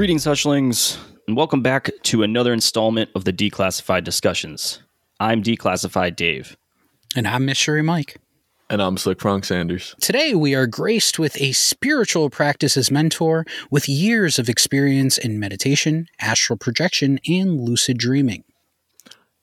Greetings, Hushlings, and welcome back to another installment of the Declassified Discussions. I'm Declassified Dave. And I'm Mystery Mike. And I'm Slick Frank Sanders. Today, we are graced with a spiritual practices mentor with years of experience in meditation, astral projection, and lucid dreaming.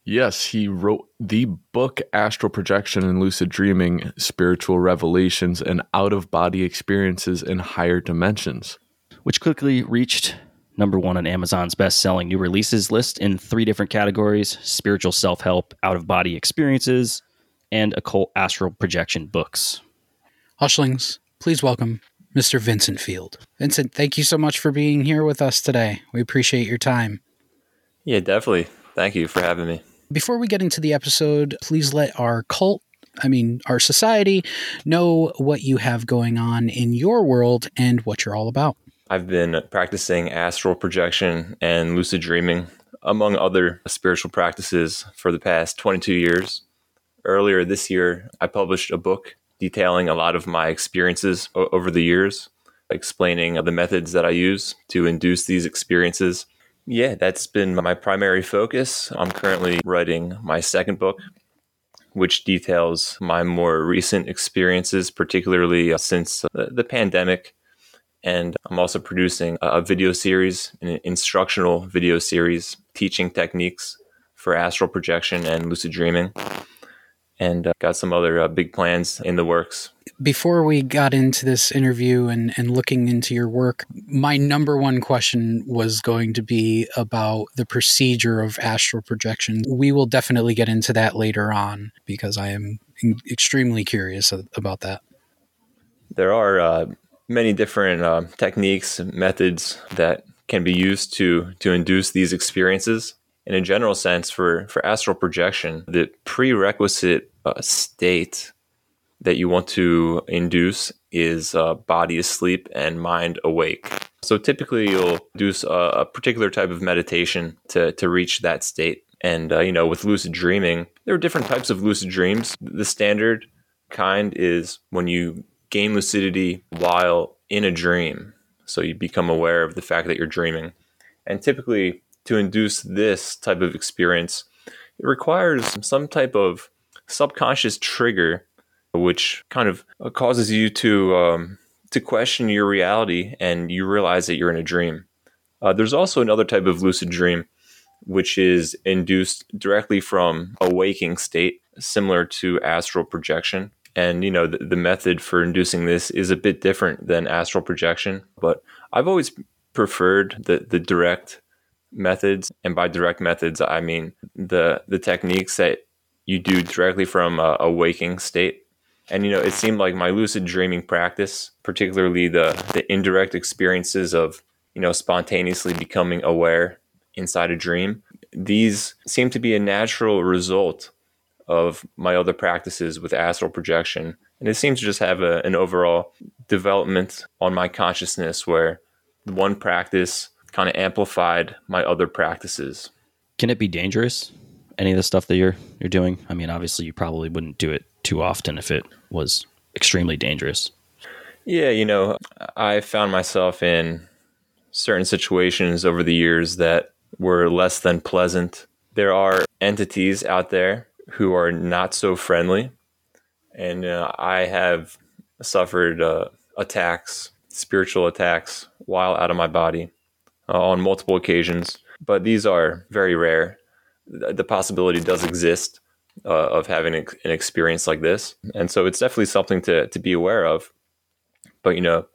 Yes, he wrote the book Astral Projection and Lucid Dreaming Spiritual Revelations and Out of Body Experiences in Higher Dimensions, which quickly reached number one on Amazon's best selling new releases list in three different categories spiritual self help, out of body experiences, and occult astral projection books. Hushlings, please welcome Mr. Vincent Field. Vincent, thank you so much for being here with us today. We appreciate your time. Yeah, definitely. Thank you for having me. Before we get into the episode, please let our cult, I mean, our society, know what you have going on in your world and what you're all about. I've been practicing astral projection and lucid dreaming, among other spiritual practices, for the past 22 years earlier this year, I published a book detailing a lot of my experiences o- over the years, explaining the methods that I use to induce these experiences. Yeah, that's been my primary focus. I'm currently writing my second book, which details my more recent experiences, particularly uh, since the, the pandemic. And I'm also producing a video series, an instructional video series teaching techniques for astral projection and lucid dreaming and uh, got some other uh, big plans in the works. Before we got into this interview and, and looking into your work, my number one question was going to be about the procedure of astral projection. We will definitely get into that later on because I am extremely curious about that. There are uh, many different uh, techniques methods that can be used to to induce these experiences. In a general sense for for astral projection the prerequisite uh, state that you want to induce is uh, body asleep and mind awake. So typically you'll do a, a, particular type of meditation to to reach that state. And uh, you know with lucid dreaming there are different types of lucid dreams. The standard kind is when you gain lucidity while in a dream so you become aware of the fact that you're dreaming and typically to induce this type of experience, it requires some type of subconscious trigger, which kind of uh, causes you to um, to question your reality and you realize that you're in a dream. Uh, there's also another type of lucid dream, which is induced directly from a waking state, similar to astral projection. And you know the, the method for inducing this is a bit different than astral projection, but I've always preferred the the direct methods. And by direct methods i mean the the techniques that you do directly from a, a, waking state. And you know it seemed like my lucid dreaming practice particularly the the indirect experiences of you know spontaneously becoming aware inside a dream these seem to be a natural result of my other practices with astral projection and it seems to just have a, an overall development on my consciousness where one practice kind of amplified my other practices. Can it be dangerous? Any of the stuff that you're you're doing? I mean, obviously you probably wouldn't do it too often if it was extremely dangerous. Yeah, you know, I found myself in certain situations over the years that were less than pleasant. There are entities out there who are not so friendly, and uh, I have suffered uh, attacks, spiritual attacks, while out of my body uh, on multiple occasions, but these are very rare. The possibility does exist uh, of having an experience like this, and so it's definitely something to to be aware of. But you know,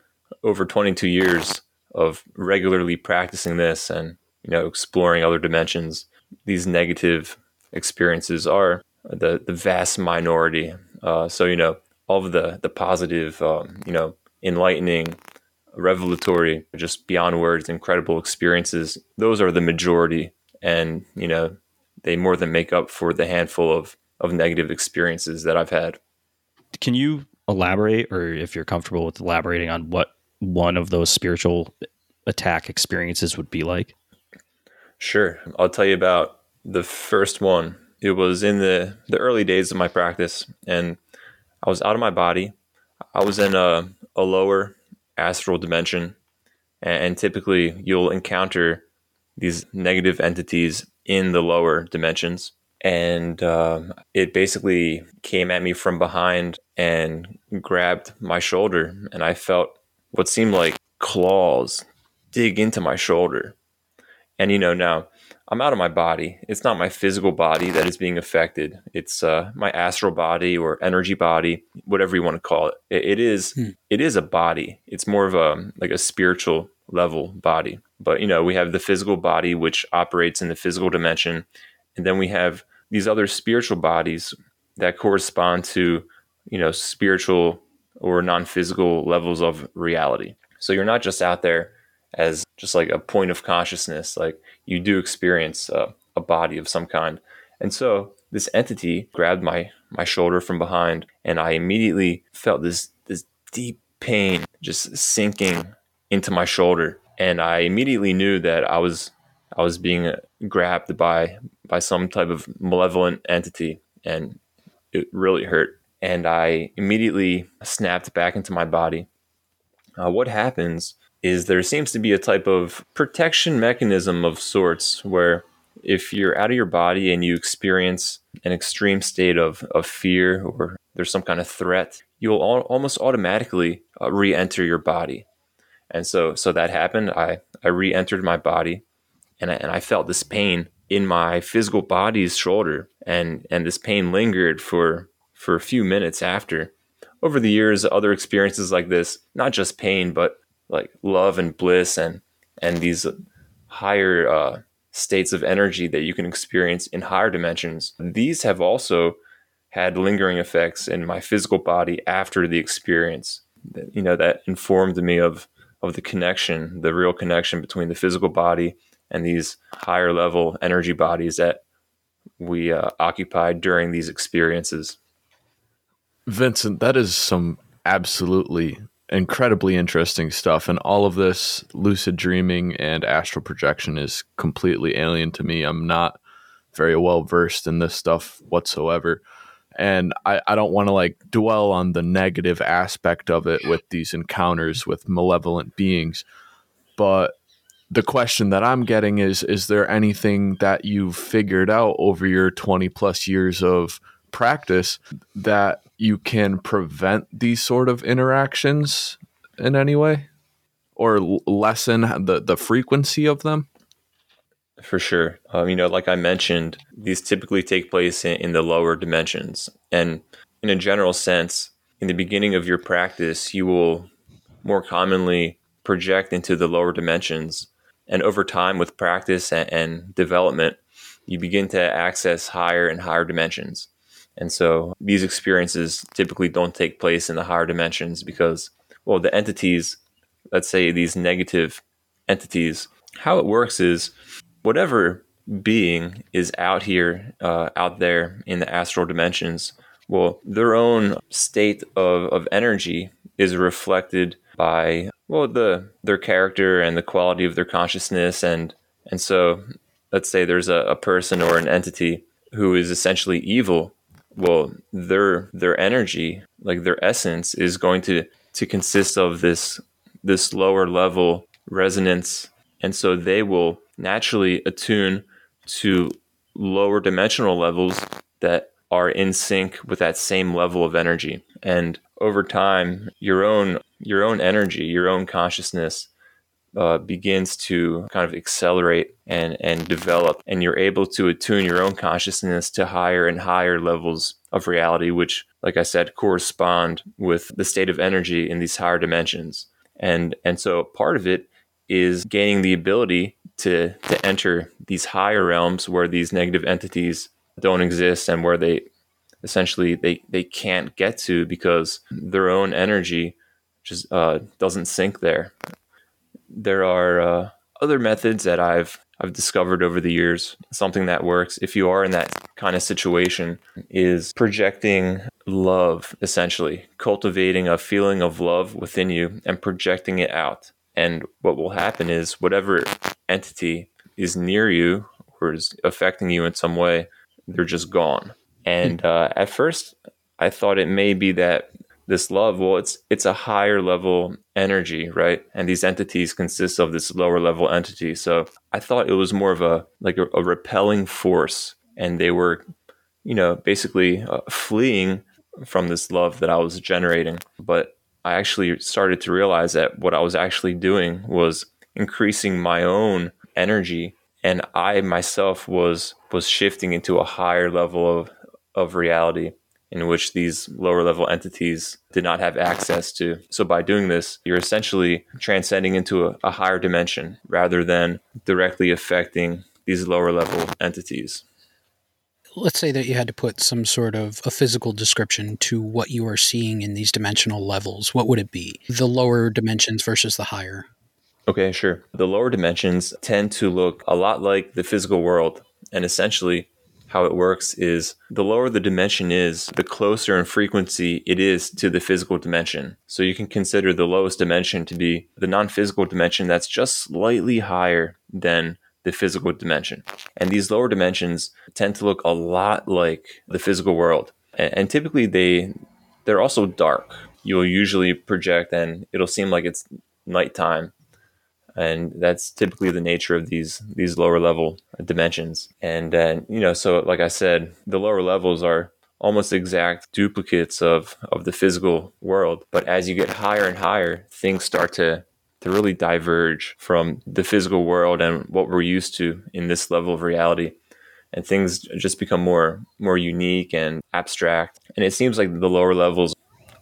over 22 years of regularly practicing this and you know exploring other dimensions, these negative experiences are the the vast minority. Uh, so you know, all of the the positive, um, you know, enlightening revelatory, just beyond words, incredible experiences. Those are the majority, and you know they more than make up for the handful of of negative experiences that I've had. Can you elaborate, or if you're comfortable with elaborating on what one of those spiritual attack experiences would be like? Sure, I'll tell you about the first one. It was in the the early days of my practice, and I was out of my body. I was in a, a lower astral dimension. and typically you'll encounter these negative entities in the lower dimensions. And um, it basically came at me from behind and grabbed my shoulder. And I felt what seemed like claws dig into my shoulder. And, you know, now I'm out of my body. It's not my physical body that is being affected. It's uh, my astral body or energy body, whatever you want to call it. it, it is, hmm. it is a body. It's more of a like a spiritual level body. But you know, we have the physical body which operates in the physical dimension, and then we have these other spiritual bodies that correspond to you know spiritual or non-physical levels of reality. So you're not just out there as just like a point of consciousness. Like you do experience uh, a body of some kind. And so this entity grabbed my my shoulder from behind, and I immediately felt this this deep pain just sinking into my shoulder, and I immediately knew that I was I was being grabbed by by some type of malevolent entity, and it really hurt. And I immediately snapped back into my body. Uh, what happens is there seems to be a type of protection mechanism of sorts where if you're out of your body and you experience an extreme state of, of fear or there's some kind of threat, you'll al- almost automatically uh, re-enter your body. And so, so that happened. I, I re-entered my body and I, and I felt this pain in my physical body's shoulder and, and this pain lingered for, for a few minutes after. Over the years, other experiences like this, not just pain, but like love and bliss and and these higher uh, states of energy that you can experience in higher dimensions. These have also had lingering effects in my physical body after the experience. You know that informed me of of the connection, the real connection between the physical body and these higher level energy bodies that we uh, occupied during these experiences. Vincent, that is some absolutely incredibly interesting stuff. And all of this lucid dreaming and astral projection is completely alien to me. I'm not very well versed in this stuff whatsoever. And I, I don't want to like dwell on the negative aspect of it with these encounters with malevolent beings. But the question that I'm getting is Is there anything that you've figured out over your 20 plus years of practice that you can prevent these sort of interactions in any way or lessen the, the frequency of them? For sure. Um, you know, like I mentioned, these typically take place in, in the lower dimensions. And in a general sense, in the beginning of your practice, you will more commonly project into the lower dimensions. And over time, with practice and, and development, you begin to access higher and higher dimensions. And so these experiences typically don't take place in the higher dimensions because, well, the entities, let's say these negative entities, how it works is whatever being is out here, uh, out there in the astral dimensions, well, their own state of, of energy is reflected by well the their character and the quality of their consciousness. And and so let's say there's a, a person or an entity who is essentially evil well their their energy like their essence is going to to consist of this this lower level resonance. And so they will naturally attune to lower dimensional levels that are in sync with that same level of energy. And over time your own your own energy your own consciousness uh, begins to kind of accelerate and and develop, and you're able to attune your own consciousness to higher and higher levels of reality, which, like I said, correspond with the state of energy in these higher dimensions. And and so part of it is gaining the ability to to enter these higher realms where these negative entities don't exist and where they essentially they they can't get to because their own energy just uh, doesn't sync there there are uh, other methods that I've I've discovered over the years. Something that works if you are in that kind of situation is projecting love, essentially cultivating a feeling of love within you and projecting it out. And what will happen is whatever entity is near you or is affecting you in some way, they're just gone. And uh, at first, I thought it may be that this love well it's it's a higher level energy right? And these entities consist of this lower level entity. So i thought it was more of a like a, a repelling force. And they were you know basically uh, fleeing from this love that i was generating. But i actually started to realize that what i was actually doing was increasing my own energy. And i myself was was shifting into a higher level of of reality in which these lower level entities did not have access to. So by doing this, you're essentially transcending into a, a higher dimension rather than directly affecting these lower level entities let's say that you had to put some sort of a physical description to what you are seeing in these dimensional levels, what would it be? The lower dimensions versus the higher? Okay, sure. The lower dimensions tend to look a lot like the physical world. And essentially, how it works is the lower the dimension is, the closer in frequency it is to the physical dimension. So you can consider the lowest dimension to be the non physical dimension that's just slightly higher than the physical dimension. And these lower dimensions tend to look a lot like the physical world. And, typically they they're also dark. You'll usually project and it'll seem like it's nighttime and that's typically the nature of these these lower level dimensions. And then you know so like i said the lower levels are almost exact duplicates of of the physical world. But as you get higher and higher things start to to really diverge from the physical world and what we're used to in this level of reality. And things just become more more unique and abstract. And it seems like the lower levels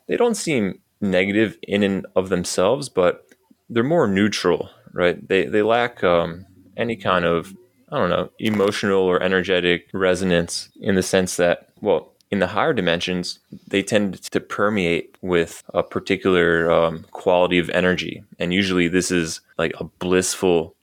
they don't seem negative in and of themselves but they're more neutral right? They they lack um, any kind of I don't know emotional or energetic resonance in the sense that well in the higher dimensions they tend to permeate with a particular um, quality of energy. And usually this is like a blissful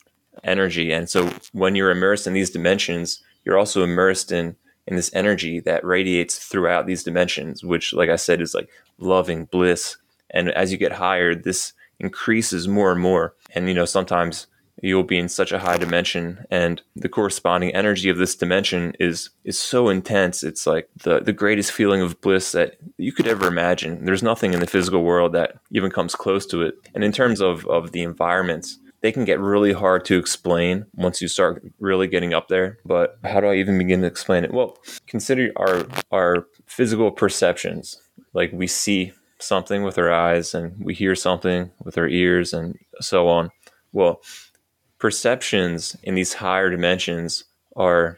energy. And so when you're immersed in these dimensions you're also immersed in in this energy that radiates throughout these dimensions which like i said is like loving bliss. And as you get higher this increases more and more. And, you know, sometimes you'll be in such a high dimension and the corresponding energy of this dimension is is so intense. It's like the the greatest feeling of bliss that you could ever imagine. There's nothing in the physical world that even comes close to it. And in terms of of the environments they can get really hard to explain once you start really getting up there. But how do i even begin to explain it? Well consider our our physical perceptions. Like we see something with our eyes and we hear something with our ears and so on. Well, perceptions in these higher dimensions are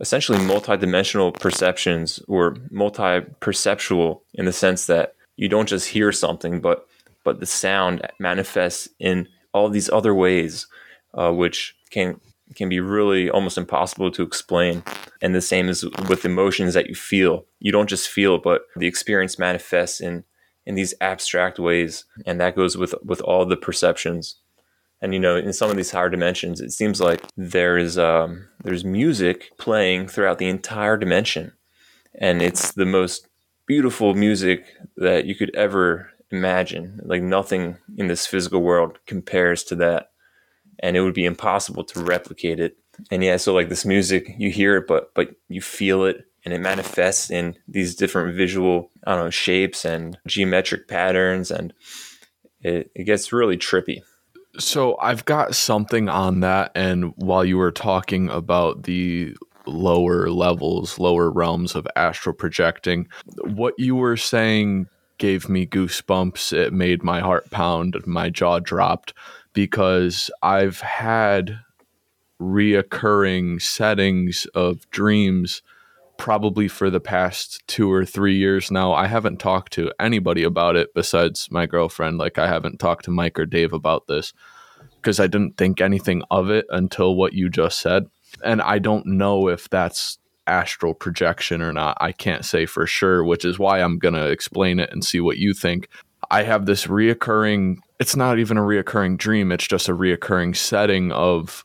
essentially multidimensional perceptions or multi-perceptual in the sense that you don't just hear something, but but the sound manifests in all these other ways, uh, which can can be really almost impossible to explain. And the same is with emotions that you feel. You don't just feel, but the experience manifests in in these abstract ways, and that goes with with all the perceptions. And you know, in some of these higher dimensions, it seems like there is um, there's music playing throughout the entire dimension, and it's the most beautiful music that you could ever imagine. Like nothing in this physical world compares to that and it would be impossible to replicate it. And yeah, so like this music, you hear it, but but you feel it, and it manifests in these different visual, I don't know, shapes and geometric patterns, and it, it gets really trippy. So I've got something on that, and while you were talking about the lower levels, lower realms of astral projecting, what you were saying gave me goosebumps. It made my heart pound, my jaw dropped because I've had reoccurring settings of dreams probably for the past two or three years now. I haven't talked to anybody about it besides my girlfriend. Like, I haven't talked to Mike or Dave about this because I didn't think anything of it until what you just said. And I don't know if that's astral projection or not. I can't say for sure, which is why I'm going to explain it and see what you think. I have this reoccurring, it's not even a reoccurring dream, it's just a reoccurring setting of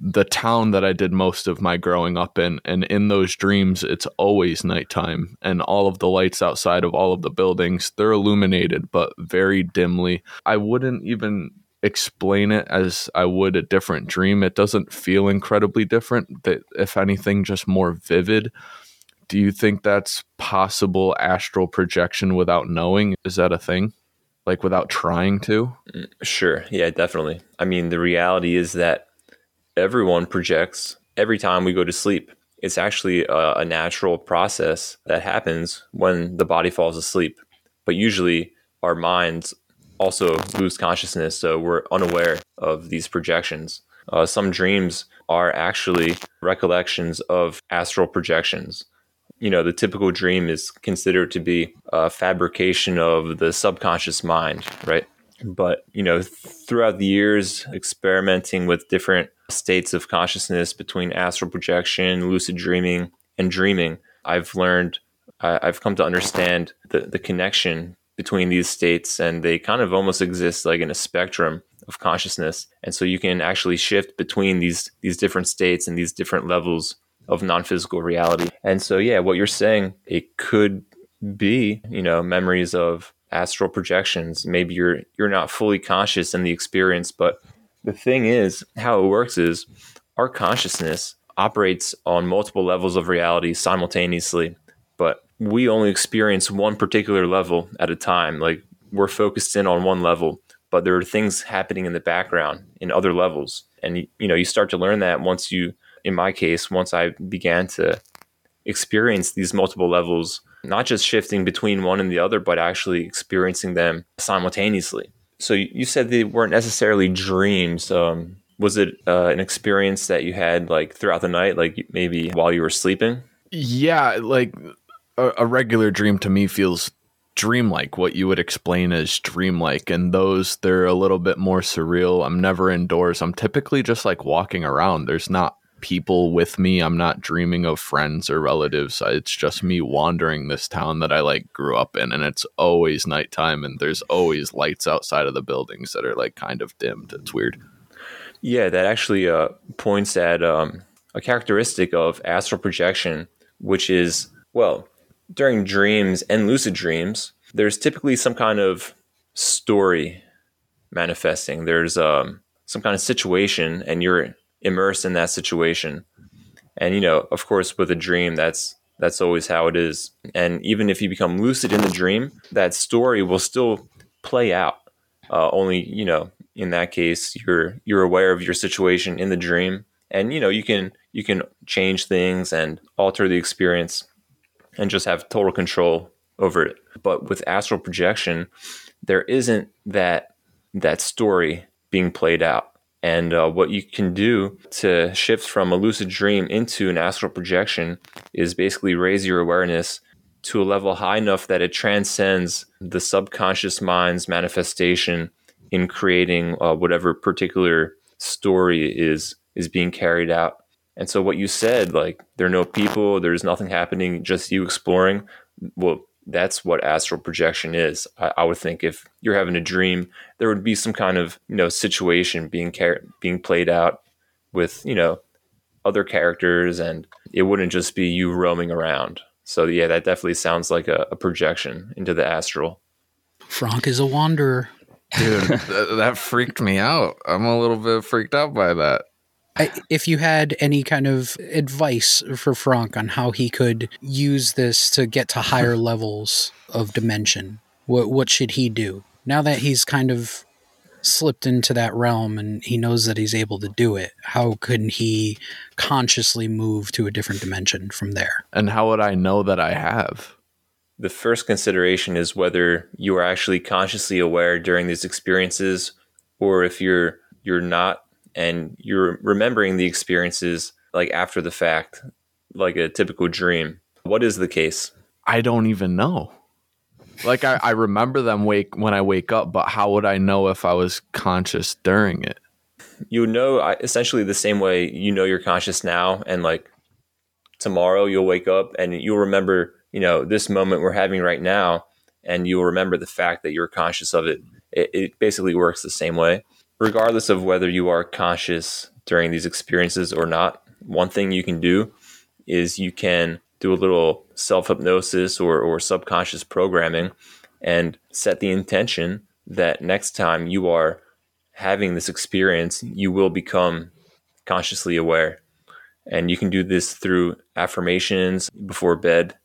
the town that I did most of my growing up in. And in those dreams, it's always nighttime, and all of the lights outside of all of the buildings, they're illuminated, but very dimly. I wouldn't even explain it as I would a different dream. It doesn't feel incredibly different, that if anything, just more vivid Do you think that's possible astral projection without knowing? Is that a thing? Like without trying to? Sure. Yeah, definitely. I mean, the reality is that everyone projects every time we go to sleep. It's actually a, a natural process that happens when the body falls asleep. But usually our minds also lose consciousness, so we're unaware of these projections. Uh, some dreams are actually recollections of astral projections. You know, the typical dream is considered to be a fabrication of the subconscious mind, right? But, you know, throughout the years, experimenting with different states of consciousness between astral projection, lucid dreaming, and dreaming, I've learned, I've come to understand the, the connection between these states, and they kind of almost exist like in a spectrum of consciousness. And so you can actually shift between these these different states and these different levels of non-physical reality. And so yeah, what you're saying, it could be, you know, memories of astral projections. Maybe you're you're not fully conscious in the experience, but the thing is, how it works is our consciousness operates on multiple levels of reality simultaneously, but we only experience one particular level at a time. Like we're focused in on one level but there are things happening in the background in other levels and you know you start to learn that once you in my case once i began to experience these multiple levels not just shifting between one and the other but actually experiencing them simultaneously so you said they weren't necessarily dreams um, was it uh, an experience that you had like throughout the night like maybe while you were sleeping yeah like a, a regular dream to me feels dreamlike, what you would explain as dreamlike. And those, they're a little bit more surreal. I'm never indoors. I'm typically just like walking around. There's not people with me. I'm not dreaming of friends or relatives. It's just me wandering this town that I like grew up in. And it's always nighttime and there's always lights outside of the buildings that are like kind of dimmed. It's weird. Yeah, that actually uh, points at um, a characteristic of astral projection, which is, well, during dreams and lucid dreams, there's typically some kind of story manifesting. There's um, some kind of situation, and you're immersed in that situation. And you know, of course, with a dream, that's that's always how it is. And even if you become lucid in the dream, that story will still play out. Uh, only you know, in that case, you're you're aware of your situation in the dream, and you know you can you can change things and alter the experience and just have total control over it. But with astral projection, there isn't that that story being played out. And uh, what you can do to shift from a lucid dream into an astral projection is basically raise your awareness to a level high enough that it transcends the subconscious mind's manifestation in creating uh, whatever particular story is is being carried out and so what you said, like there are no people, there's nothing happening, just you exploring. Well, that's what astral projection is. I, I would think if you're having a dream, there would be some kind of you know situation being car- being played out with you know other characters, and it wouldn't just be you roaming around. So yeah, that definitely sounds like a, a projection into the astral. Frank is a wanderer. Dude, that, that freaked me out. I'm a little bit freaked out by that. I, if you had any kind of advice for Frank on how he could use this to get to higher levels of dimension, what what should he do now that he's kind of slipped into that realm and he knows that he's able to do it? How could he consciously move to a different dimension from there? And how would I know that I have? The first consideration is whether you are actually consciously aware during these experiences or if you're you're not and you're remembering the experiences like after the fact, like a typical dream. What is the case? I don't even know. Like I, I remember them wake when I wake up, but how would I know if I was conscious during it? You know, essentially the same way you know you're conscious now, and like tomorrow you'll wake up and you'll remember, you know, this moment we're having right now, and you'll remember the fact that you're conscious of it. It, it basically works the same way regardless of whether you are conscious during these experiences or not, one thing you can do is you can do a little self hypnosis or, or subconscious programming and set the intention that next time you are having this experience, you will become consciously aware. And you can do this through affirmations before bed.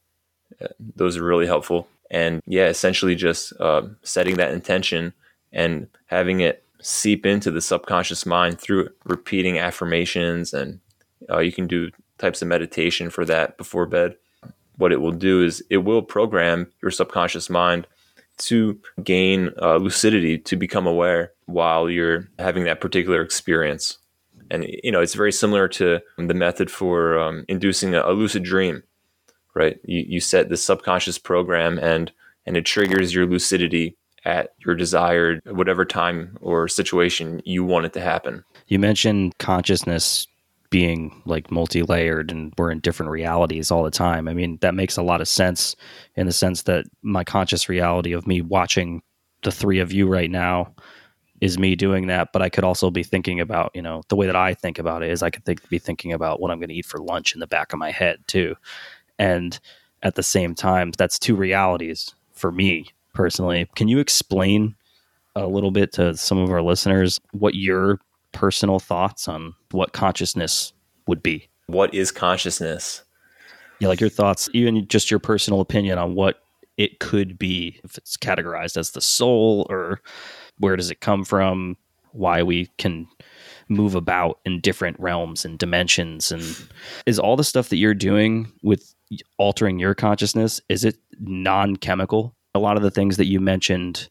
Uh, those are really helpful. And yeah, essentially just uh, setting that intention and having it seep into the subconscious mind through repeating affirmations. And uh, you can do types of meditation for that before bed. What it will do is it will program your subconscious mind to gain uh, lucidity, to become aware while you're having that particular experience. And, you know, it's very similar to the method for um, inducing a, a, lucid dream, right? You, you set the subconscious program and, and it triggers your lucidity at your desired whatever time or situation you want it to happen. You mentioned consciousness being like multi-layered and we're in different realities all the time. I mean, that makes a lot of sense in the sense that my conscious reality of me watching the three of you right now is me doing that, but I could also be thinking about, you know, the way that I think about it is I could think, be thinking about what I'm going to eat for lunch in the back of my head too. And at the same time, that's two realities for me personally. Can you explain a little bit to some of our listeners what your personal thoughts on what consciousness would be? What is consciousness? Yeah, like your thoughts, even just your personal opinion on what it could be, if it's categorized as the soul or where does it come from, why we can move about in different realms and dimensions and is all the stuff that you're doing with altering your consciousness is it non-chemical a lot of the things that you mentioned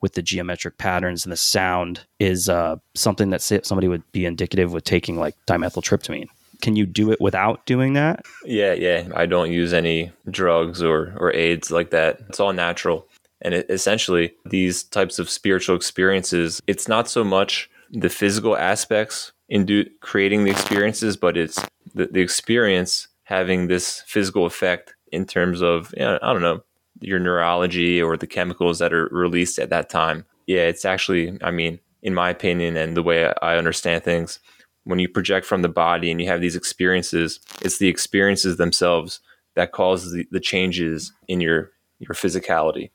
with the geometric patterns and the sound is uh, something that somebody would be indicative with taking like dimethyltryptamine. Can you do it without doing that? Yeah, yeah. I don't use any drugs or or aids like that. It's all natural. And it, essentially, these types of spiritual experiences, it's not so much the physical aspects in do, creating the experiences, but it's the, the experience having this physical effect in terms of, you know, I don't know, your neurology or the chemicals that are released at that time. Yeah, it's actually, I mean, in my opinion and the way I understand things, when you project from the body and you have these experiences, it's the experiences themselves that cause the, the changes in your your physicality.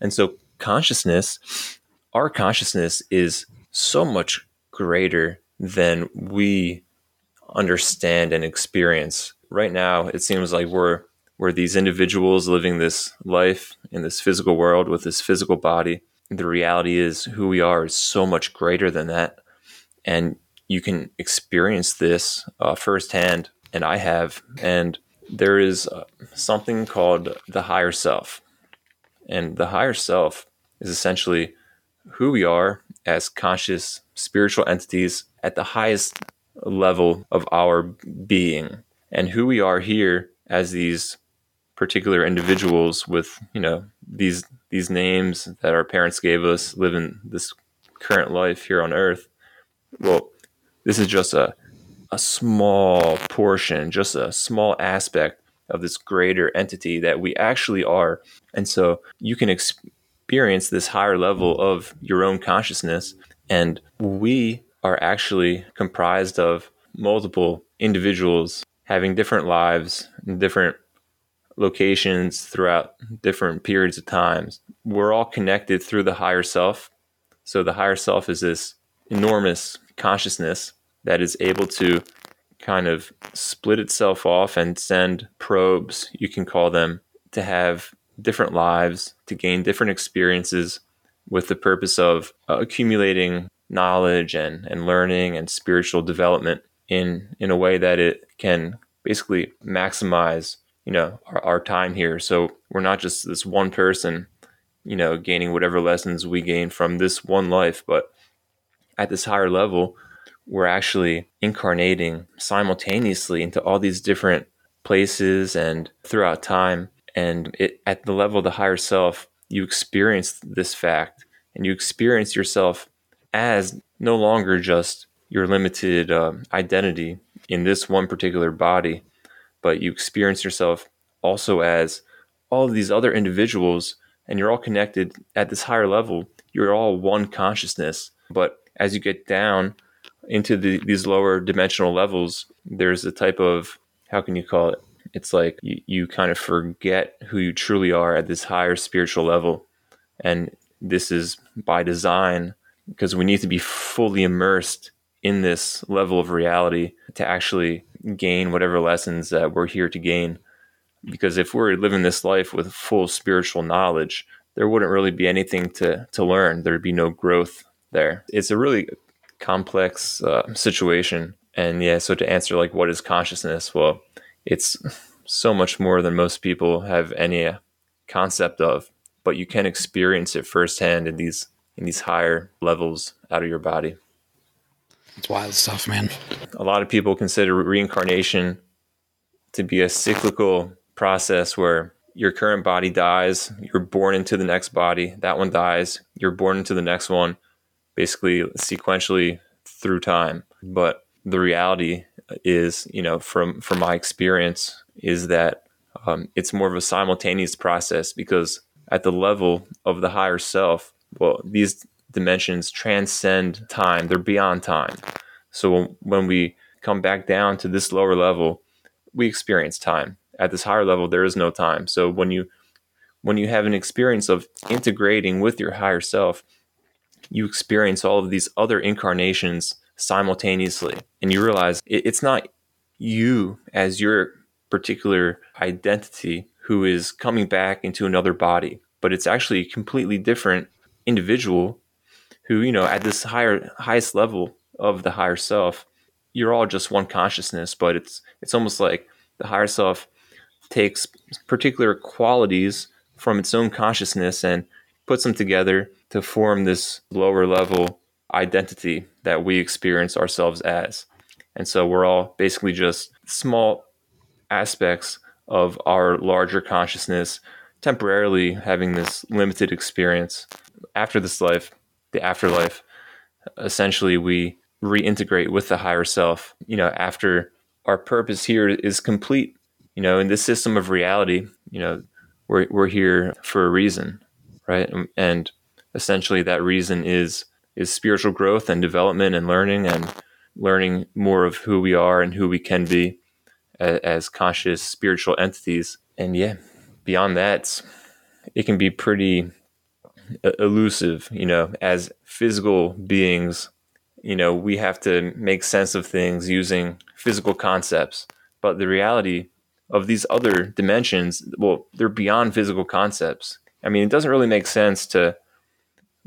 And so consciousness, our consciousness is so much greater than we understand and experience. Right now, it seems like we're we're these individuals living this life in this physical world with this physical body. The reality is who we are is so much greater than that. And you can experience this uh, firsthand, and I have. And there is uh, something called the higher self. And the higher self is essentially who we are as conscious spiritual entities at the highest level of our being, and who we are here as these particular individuals with you know these these names that our parents gave us living this current life here on earth. Well this is just a a small portion just a small aspect of this greater entity that we actually are. And so you can experience this higher level of your own consciousness. And we are actually comprised of multiple individuals having different lives and different locations throughout different periods of times. We're all connected through the higher self. So the higher self is this enormous consciousness that is able to kind of split itself off and send probes, you can call them, to have different lives, to gain different experiences with the purpose of accumulating knowledge and, and learning and spiritual development in, in a way that it can basically maximize you know our, our time here. So we're not just this one person you know gaining whatever lessons we gain from this one life but at this higher level we're actually incarnating simultaneously into all these different places and throughout time. And it, at the level of the higher self you experience this fact and you experience yourself as no longer just your limited uh, identity in this one particular body but you experience yourself also as all of these other individuals and you're all connected at this higher level. You're all one consciousness. But as you get down into the, these lower dimensional levels, there's a type of, how can you call it? It's like you, you kind of forget who you truly are at this higher spiritual level. And this is by design because we need to be fully immersed in this level of reality to actually gain whatever lessons that we're here to gain. Because if we're living this life with full spiritual knowledge, there wouldn't really be anything to, to learn. There'd be no growth there. It's a really complex uh, situation. And yeah, so to answer like what is consciousness? Well, it's so much more than most people have any concept of, but you can experience it firsthand in these in these higher levels out of your body. It's wild stuff, man. A lot of people consider reincarnation to be a cyclical process where your current body dies, you're born into the next body, that one dies, you're born into the next one, basically sequentially through time. But the reality is, you know, from from my experience, is that um, it's more of a simultaneous process because at the level of the higher self, well, these dimensions transcend time; they're beyond time. So when we come back down to this lower level, we experience time. At this higher level, there is no time. So when you when you have an experience of integrating with your higher self, you experience all of these other incarnations simultaneously, and you realize it's not you as your particular identity who is coming back into another body, but it's actually a completely different individual who, you know, at this higher highest level of the higher self, you're all just one consciousness, but it's it's almost like the higher self takes particular qualities from its own consciousness and puts them together to form this lower level identity that we experience ourselves as. And so we're all basically just small aspects of our larger consciousness temporarily having this limited experience. After this life, the afterlife, essentially we reintegrate with the higher self. You know, after our purpose here is complete, you know, in this system of reality, you know, we're, we're here for a reason, right? Um, and essentially that reason is is spiritual growth and development and learning and learning more of who we are and who we can be as, as conscious spiritual entities. And yeah, beyond that, it can be pretty elusive, you know, as physical beings, you know, we have to make sense of things using physical concepts. But the reality of these other dimensions, well, they're beyond physical concepts. I mean, it doesn't really make sense to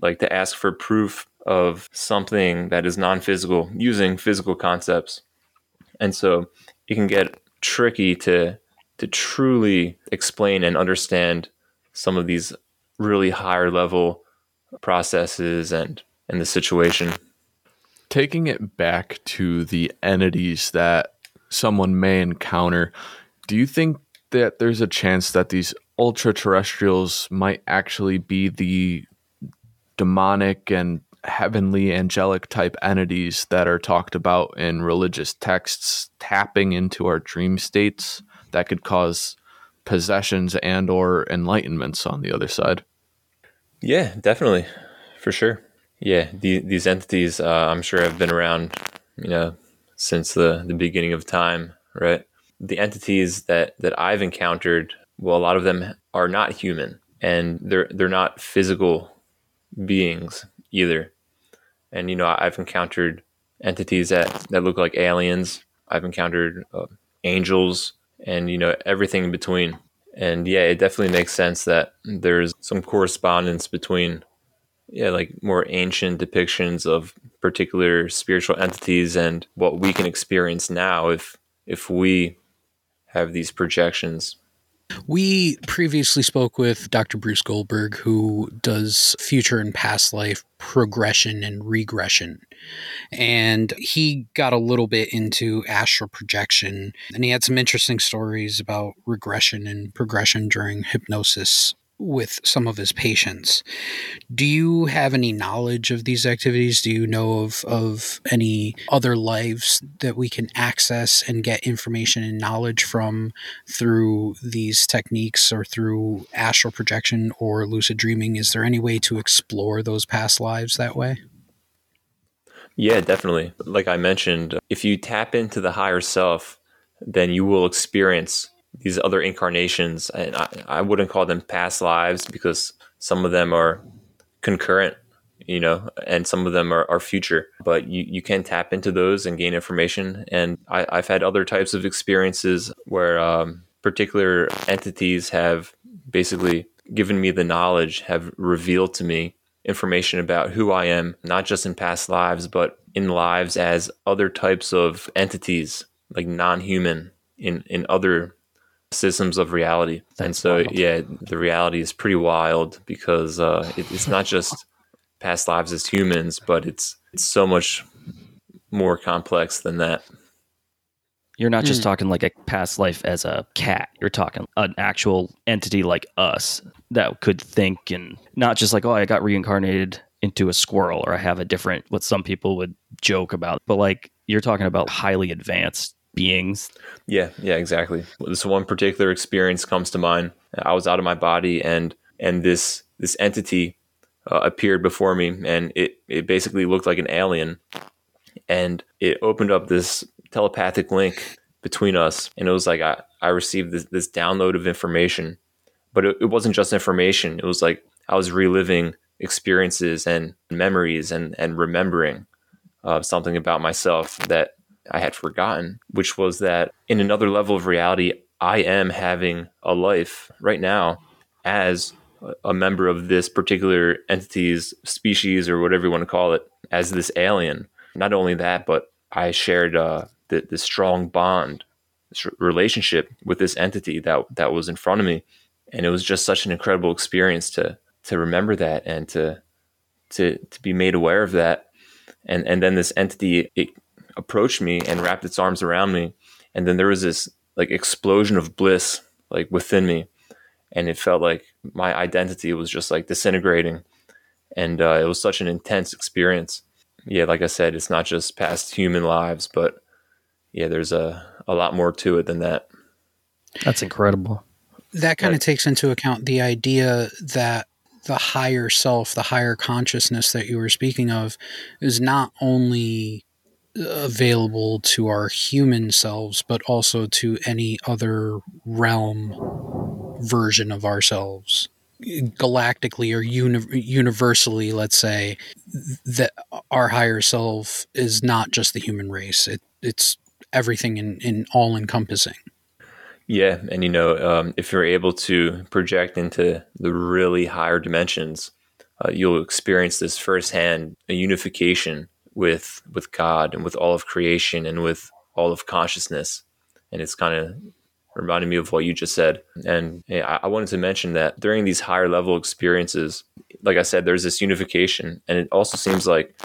like to ask for proof of something that is non-physical using physical concepts. And so it can get tricky to to truly explain and understand some of these really higher level processes and and the situation. Taking it back to the entities that someone may encounter, do you think that there's a chance that these ultra terrestrials might actually be the demonic and heavenly angelic type entities that are talked about in religious texts tapping into our dream states that could cause possessions and or enlightenments on the other side yeah definitely for sure yeah the, these entities uh, i'm sure have been around you know since the, the beginning of time right the entities that that i've encountered well a lot of them are not human and they're they're not physical beings either. And you know, I've encountered entities that that look like aliens. I've encountered uh, angels, and you know everything in between. And yeah, it definitely makes sense that there's some correspondence between yeah, like more ancient depictions of particular spiritual entities and what we can experience now if if we have these projections we previously spoke with Dr. Bruce Goldberg, who does future and past life progression and regression. And he got a little bit into astral projection, and he had some interesting stories about regression and progression during hypnosis with some of his patients. Do you have any knowledge of these activities? Do you know of, of any other lives that we can access and get information and knowledge from through these techniques or through astral projection or lucid dreaming? Is there any way to explore those past lives that way? Yeah, definitely. Like I mentioned, if you tap into the higher self, then you will experience these other incarnations, and I, I wouldn't call them past lives because some of them are concurrent you know, and some of them are, are future, but you, you can tap into those and gain information. And I, I've had other types of experiences where um, particular entities have basically given me the knowledge, have revealed to me information about who I am, not just in past lives, but in lives as other types of entities, like non human, in, in other systems of reality. That's and so, wild. yeah, the reality is pretty wild because uh, it, it's not just past lives as humans, but it's it's so much more complex than that. You're not just mm. talking like a past life as a cat. You're talking an actual entity like us that could think and not just like, oh, I got reincarnated into a squirrel or I have a different, what some people would joke about. But like, you're talking about highly advanced beings. Yeah, yeah, exactly. This one particular experience comes to mind. I was out of my body and and this this entity uh, appeared before me and it it basically looked like an alien and it opened up this telepathic link between us. And it was like I, I received this, this download of information, but it, it wasn't just information. It was like I was reliving experiences and memories and, and remembering uh, something about myself that I had forgotten, which was that in another level of reality, I am having a life right now as a member of this particular entity's species or whatever you want to call it, as this alien. Not only that, but I shared uh, the, the strong bond, this relationship with this entity that that was in front of me, and it was just such an incredible experience to to remember that and to to to be made aware of that, and and then this entity it approached me and wrapped its arms around me, and then there was this like explosion of bliss like within me, and it felt like my identity was just like disintegrating, and uh, it was such an intense experience. Yeah, like I said, it's not just past human lives, but yeah, there's a, a lot more to it than that. That's incredible. That kind of takes into account the idea that the higher self, the higher consciousness that you were speaking of, is not only available to our human selves, but also to any other realm version of ourselves galactically or uni- universally, let's say, that our higher self is not just the human race. It, it's everything in, in all encompassing. Yeah. And, you know, um, if you're able to project into the really higher dimensions, uh, you'll experience this firsthand a unification with with God and with all of creation and with all of consciousness. And it's kind of reminding me of what you just said. And I wanted to mention that during these higher level experiences, like I said, there's this unification, and it also seems like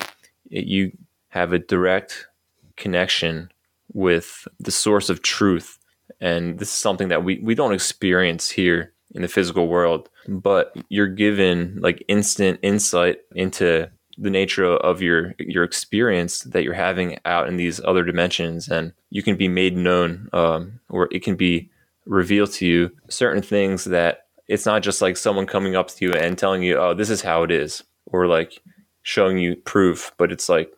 you have a direct connection with the source of truth. And this is something that we, we don't experience here in the physical world, but you're given like instant insight into the nature of your your experience that you're having out in these other dimensions, and you can be made known, um, or it can be revealed to you certain things that it's not just like someone coming up to you and telling you, "Oh, this is how it is," or like showing you proof, but it's like,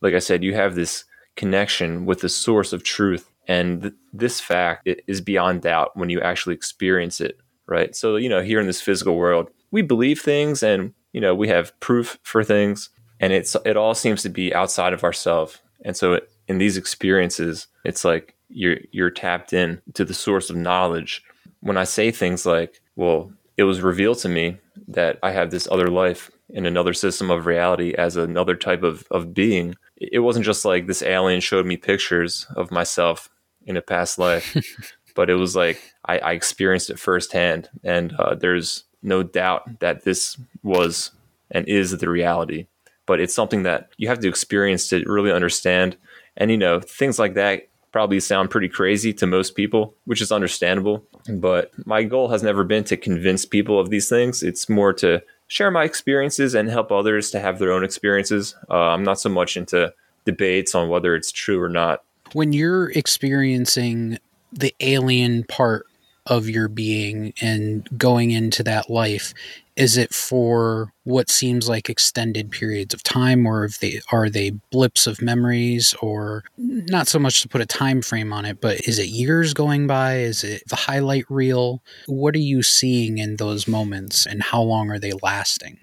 like I said, you have this connection with the source of truth, and th- this fact is beyond doubt when you actually experience it, right? So you know, here in this physical world, we believe things and you know we have proof for things and it's it all seems to be outside of ourselves and so it, in these experiences it's like you're you're tapped in to the source of knowledge. When i say things like well it was revealed to me that i have this other life in another system of reality as another type of, of being it wasn't just like this alien showed me pictures of myself in a past life but it was like I, I experienced it firsthand. And uh, there's no doubt that this was and is the reality. But it's something that you have to experience to really understand. And, you know, things like that probably sound pretty crazy to most people, which is understandable. But my goal has never been to convince people of these things. It's more to share my experiences and help others to have their own experiences. Uh, I'm not so much into debates on whether it's true or not. When you're experiencing the alien part of your being and going into that life is it for what seems like extended periods of time or they are they blips of memories or not so much to put a time frame on it but is it years going by? Is it the highlight reel? What are you seeing in those moments and how long are they lasting?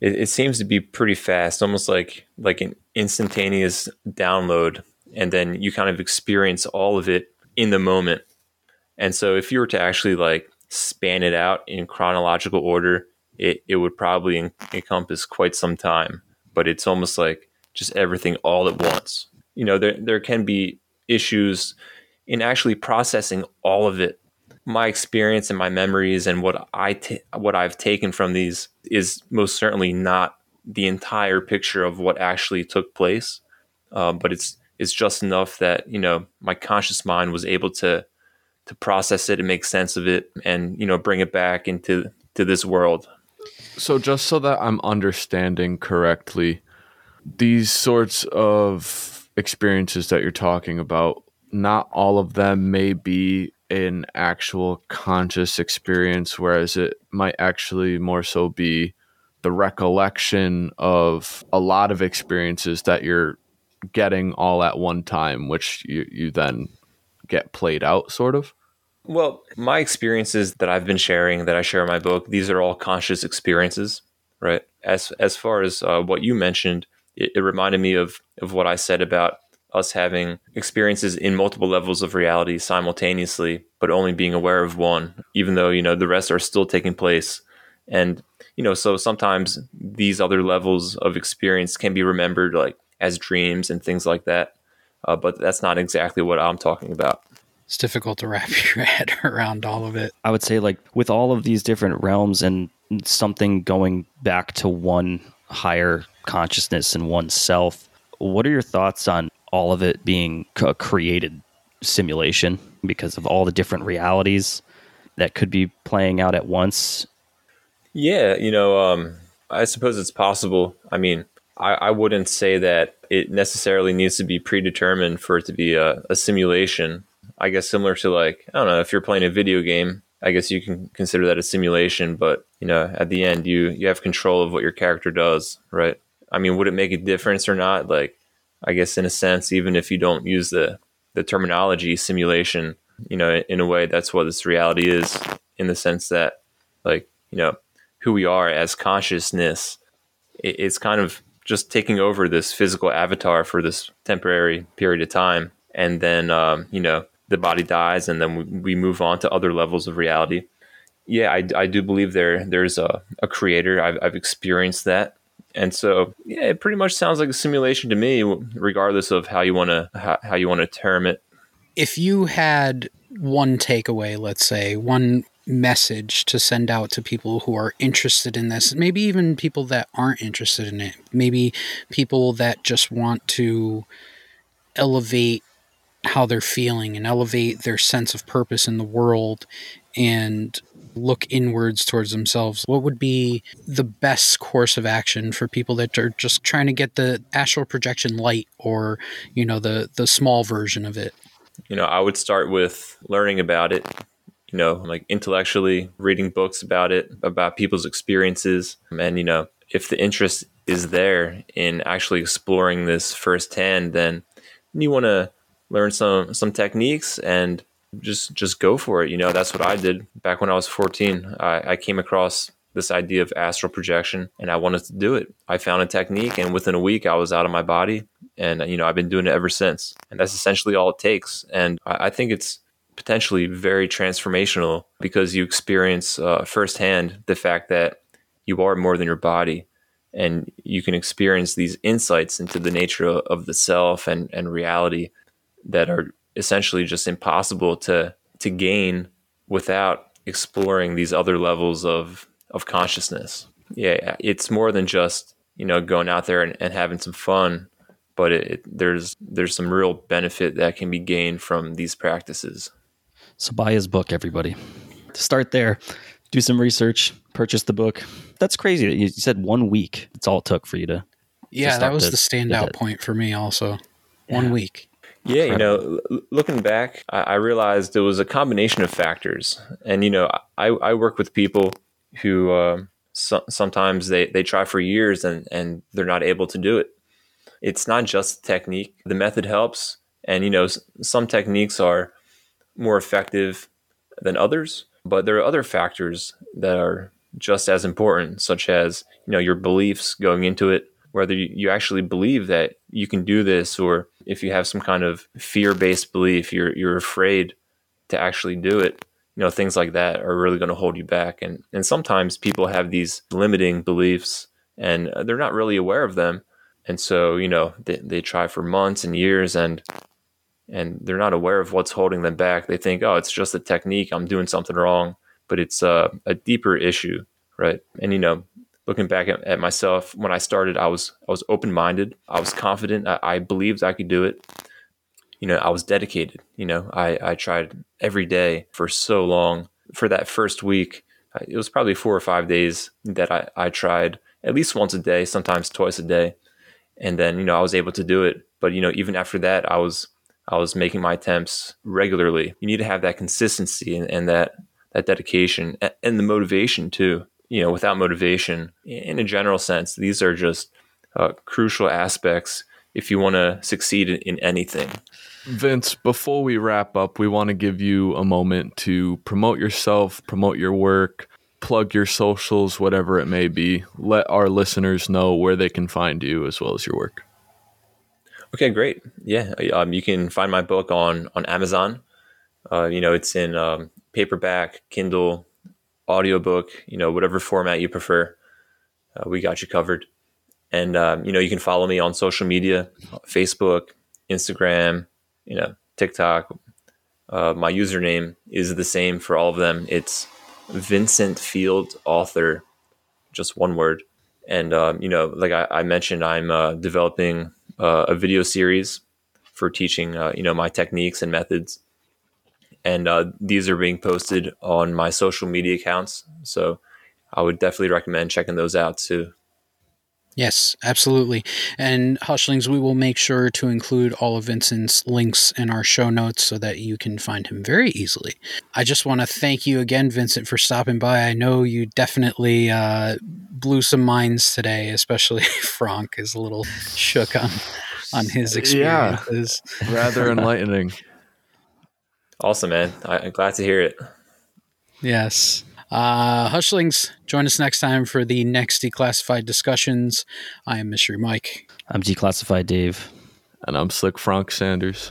It, it seems to be pretty fast, almost like like an instantaneous download, and then you kind of experience all of it in the moment. And so, if you were to actually like span it out in chronological order, it, it would probably en- encompass quite some time. But it's almost like just everything all at once. You know, there there can be issues in actually processing all of it my experience and my memories and what I t- what I've taken from these is most certainly not the entire picture of what actually took place, uh, but it's it's just enough that you know my conscious mind was able to to process it and make sense of it and you know bring it back into to this world. So just so that I'm understanding correctly, these sorts of experiences that you're talking about, not all of them may be an actual conscious experience, whereas it might actually more so be the recollection of a lot of experiences that you're getting all at one time, which you, you then get played out, sort of? Well, my experiences that I've been sharing, that I share in my book, these are all conscious experiences, right? As as far as uh, what you mentioned, it, it reminded me of of what I said about us having experiences in multiple levels of reality simultaneously, but only being aware of one, even though, you know, the rest are still taking place. And, you know, so sometimes these other levels of experience can be remembered like as dreams and things like that. Uh, but that's not exactly what I'm talking about. It's difficult to wrap your head around all of it. I would say, like, with all of these different realms and something going back to one higher consciousness and oneself, what are your thoughts on all of it being a created simulation because of all the different realities that could be playing out at once. Yeah, you know, um, I suppose it's possible. I mean, I, I, wouldn't say that it necessarily needs to be predetermined for it to be a, a simulation. I guess similar to like, I don't know, if you're playing a video game, I guess you can consider that a simulation, but you know, at the end you you have control of what your character does, right? I mean, would it make a difference or not? Like I guess in a sense, even if you don't use the the terminology simulation, you know, in a way, that's what this reality is, in the sense that, like, you know, who we are as consciousness, it, it's kind of just taking over this physical avatar for this temporary period of time, and then, um, you know, the body dies, and then we, we move on to other levels of reality. Yeah, I, I do believe there there's a, a creator. I've, I've experienced that and so, yeah, it pretty much sounds like a simulation to me, regardless of how you want to how, how you want to term it. If you had one takeaway, let's say one message to send out to people who are interested in this, maybe even people that aren't interested in it, maybe people that just want to elevate how they're feeling and elevate their sense of purpose in the world and look inwards towards themselves, what would be the best course of action for people that are just trying to get the astral projection light or, you know, the the small version of it? You know, I would start with learning about it, you know, like intellectually reading books about it, about people's experiences. And, you know, if the interest is there in actually exploring this firsthand, then you want to learn some some techniques and just just go for it. You know, that's what I did back when I was 14. I, I came across this idea of astral projection and I wanted to do it. I found a technique and within a week I was out of my body and you know I've been doing it ever since. And that's essentially all it takes. And I, I think it's potentially very transformational because you experience uh, firsthand the fact that you are more than your body and you can experience these insights into the nature of, the self and, and reality that are essentially just impossible to to gain without exploring these other levels of of consciousness. Yeah, it's more than just you know going out there and, and having some fun, but it, it, there's there's some real benefit that can be gained from these practices. So buy his book, everybody. To start there, do some research, purchase the book. That's crazy. You said one week. That's all it took for you to. Yeah, to that was the standout point for me. Also, yeah. one week. Yeah, you know, looking back, I, realized it was a combination of factors. And, you know, I, I work with people who uh, so, sometimes they, they try for years and, and they're not able to do it. It's not just the technique, the method helps. And, you know, some techniques are more effective than others, but there are other factors that are just as important, such as you know your beliefs going into it, whether you actually believe that you can do this, or if you have some kind of fear-based belief, you're you're afraid to actually do it. You know, things like that are really going to hold you back. And and sometimes people have these limiting beliefs, and uh, they're not really aware of them. And so, you know, they, they try for months and years, and and they're not aware of what's holding them back. They think, oh, it's just a technique. I'm doing something wrong but it's a, a deeper issue, right? And you know, looking back at, at myself when I started, I was I was open minded. I was confident. I, I, believed I could do it. You know, I was dedicated. You know, I I tried every day for so long. For that first week, it was probably four or five days that I I tried at least once a day, sometimes twice a day, and then you know I was able to do it. But you know, even after that, I was I was making my attempts regularly. You need to have that consistency and, and that that dedication and the motivation too. You know, without motivation, in a general sense, these are just uh, crucial aspects if you want to succeed in anything. Vince, before we wrap up, we want to give you a moment to promote yourself, promote your work, plug your socials, whatever it may be. Let our listeners know where they can find you as well as your work. Okay, great. Yeah, um, you can find my book on on Amazon. Uh, you know, it's in um, paperback, Kindle, audiobook, you know, whatever format you prefer. Uh, we got you covered. And, um, you know, you can follow me on social media Facebook, Instagram, you know, TikTok. Uh, my username is the same for all of them. It's Vincent Field Author, just one word. And, um, you know, like I, I mentioned, I'm uh, developing uh, a video series for teaching, uh, you know, my techniques and methods and uh, these are being posted on my social media accounts. So I would definitely recommend checking those out too. Yes, absolutely. And Hushlings, we will make sure to include all of Vincent's links in our show notes so that you can find him very easily. I just want to thank you again, Vincent, for stopping by. I know you definitely uh, blew some minds today, especially Frank is a little shook on on his experiences. Yeah, rather enlightening. Awesome, man. I, am glad to hear it. Yes. Uh, Hushlings, join us next time for the next declassified discussions. I am Mystery Mike. I'm Declassified Dave. And I'm Slick Frank Sanders.